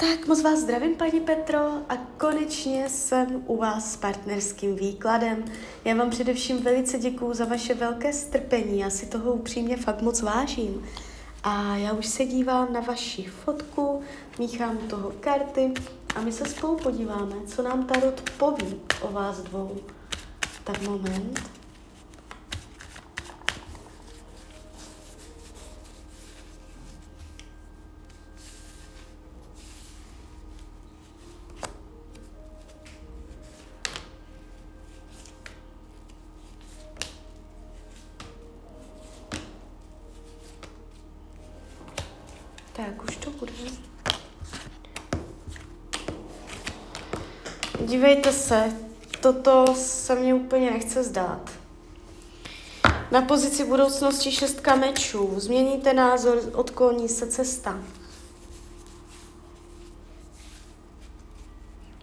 Tak moc vás zdravím, paní Petro, a konečně jsem u vás s partnerským výkladem. Já vám především velice děkuju za vaše velké strpení, já si toho upřímně fakt moc vážím. A já už se dívám na vaši fotku, míchám toho karty a my se spolu podíváme, co nám Tarot poví o vás dvou. Tak moment. Tak, už to bude. Dívejte se, toto se mně úplně nechce zdát. Na pozici budoucnosti šestka mečů. Změníte názor, odkloní se cesta.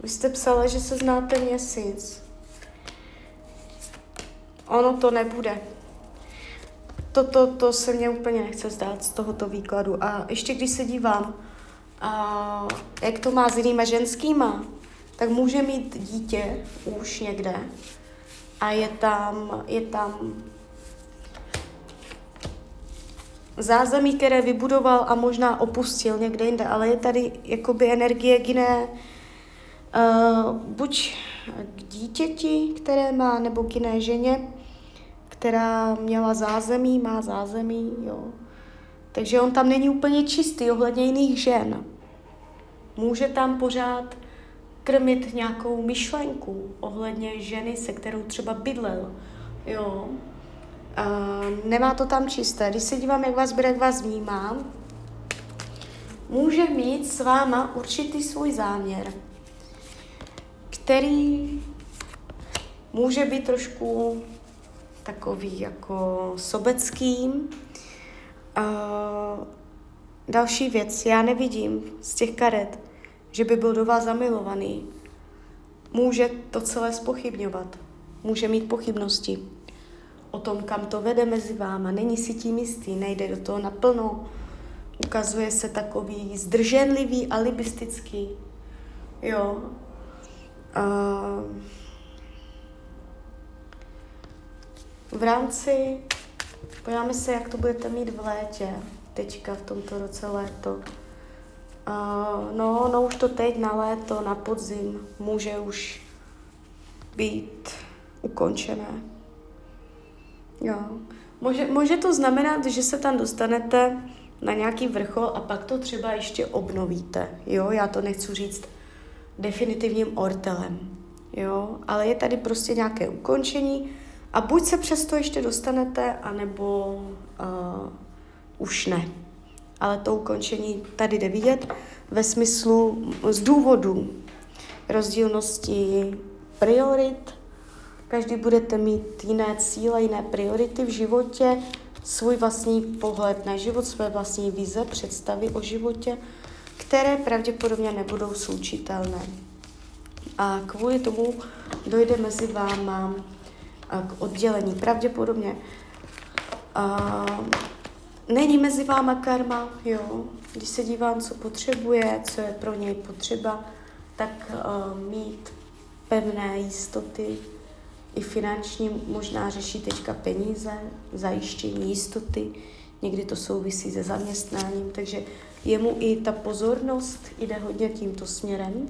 Vy jste psala, že se znáte měsíc. Ono to nebude to, to, to se mně úplně nechce zdát z tohoto výkladu. A ještě když se dívám, a jak to má s jinýma ženskýma, tak může mít dítě už někde a je tam, je tam zázemí, které vybudoval a možná opustil někde jinde, ale je tady jakoby energie k jiné, uh, buď k dítěti, které má, nebo k jiné ženě, která měla zázemí, má zázemí, jo. Takže on tam není úplně čistý ohledně jiných žen. Může tam pořád krmit nějakou myšlenku ohledně ženy, se kterou třeba bydlel, jo. A nemá to tam čisté. Když se dívám, jak vás bere, jak vás vnímá, může mít s váma určitý svůj záměr, který může být trošku takový jako sobecký. Uh, další věc, já nevidím z těch karet, že by byl do vás zamilovaný. Může to celé spochybňovat. Může mít pochybnosti o tom, kam to vede mezi váma. Není si tím jistý, nejde do toho naplno. Ukazuje se takový zdrženlivý, alibistický. Jo. Uh, v rámci, podíváme se, jak to budete mít v létě, teďka v tomto roce léto. Uh, no, no už to teď na léto, na podzim může už být ukončené. Jo. Může, může to znamenat, že se tam dostanete na nějaký vrchol a pak to třeba ještě obnovíte. Jo, já to nechci říct definitivním ortelem. Jo, ale je tady prostě nějaké ukončení, a buď se přesto ještě dostanete, anebo uh, už ne. Ale to ukončení tady jde vidět ve smyslu z důvodu rozdílnosti priorit. Každý budete mít jiné cíle, jiné priority v životě, svůj vlastní pohled na život, své vlastní vize, představy o životě, které pravděpodobně nebudou slučitelné. A kvůli tomu dojde mezi váma k oddělení. Pravděpodobně a, není mezi váma karma, jo. Když se dívám, co potřebuje, co je pro něj potřeba, tak uh, mít pevné jistoty, i finanční, možná řeší teďka peníze, zajištění jistoty, někdy to souvisí se zaměstnáním, takže jemu i ta pozornost jde hodně tímto směrem.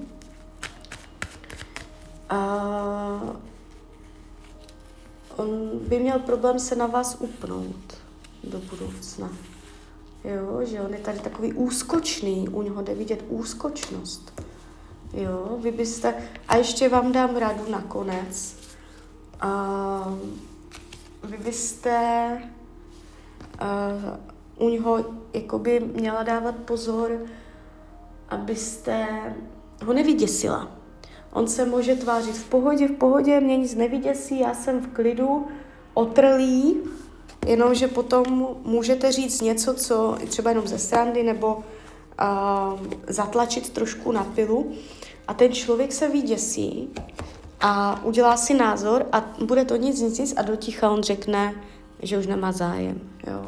A on by měl problém se na vás upnout do budoucna. Jo, že on je tady takový úskočný, u něho jde vidět úskočnost. Jo, vy byste, a ještě vám dám radu nakonec. A vy byste uh, u něho jakoby měla dávat pozor, abyste ho nevyděsila. On se může tvářit v pohodě, v pohodě, mě nic nevyděsí, já jsem v klidu, otrlý, jenomže potom můžete říct něco, co třeba jenom ze srandy, nebo uh, zatlačit trošku na pilu a ten člověk se vyděsí a udělá si názor a bude to nic, nic, nic a doticha on řekne, že už nemá zájem. Jo.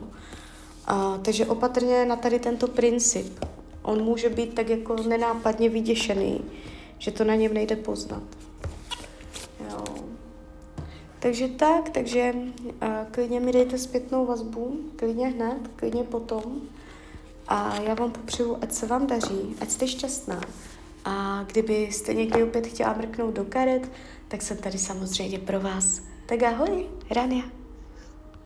Uh, takže opatrně na tady tento princip. On může být tak jako nenápadně vyděšený, že to na něm nejde poznat. Jo. Takže tak, takže uh, klidně mi dejte zpětnou vazbu, klidně hned, klidně potom. A já vám popřeju, ať se vám daří, ať jste šťastná. A kdybyste někdy opět chtěla mrknout do karet, tak jsem tady samozřejmě pro vás. Tak ahoj, Rania.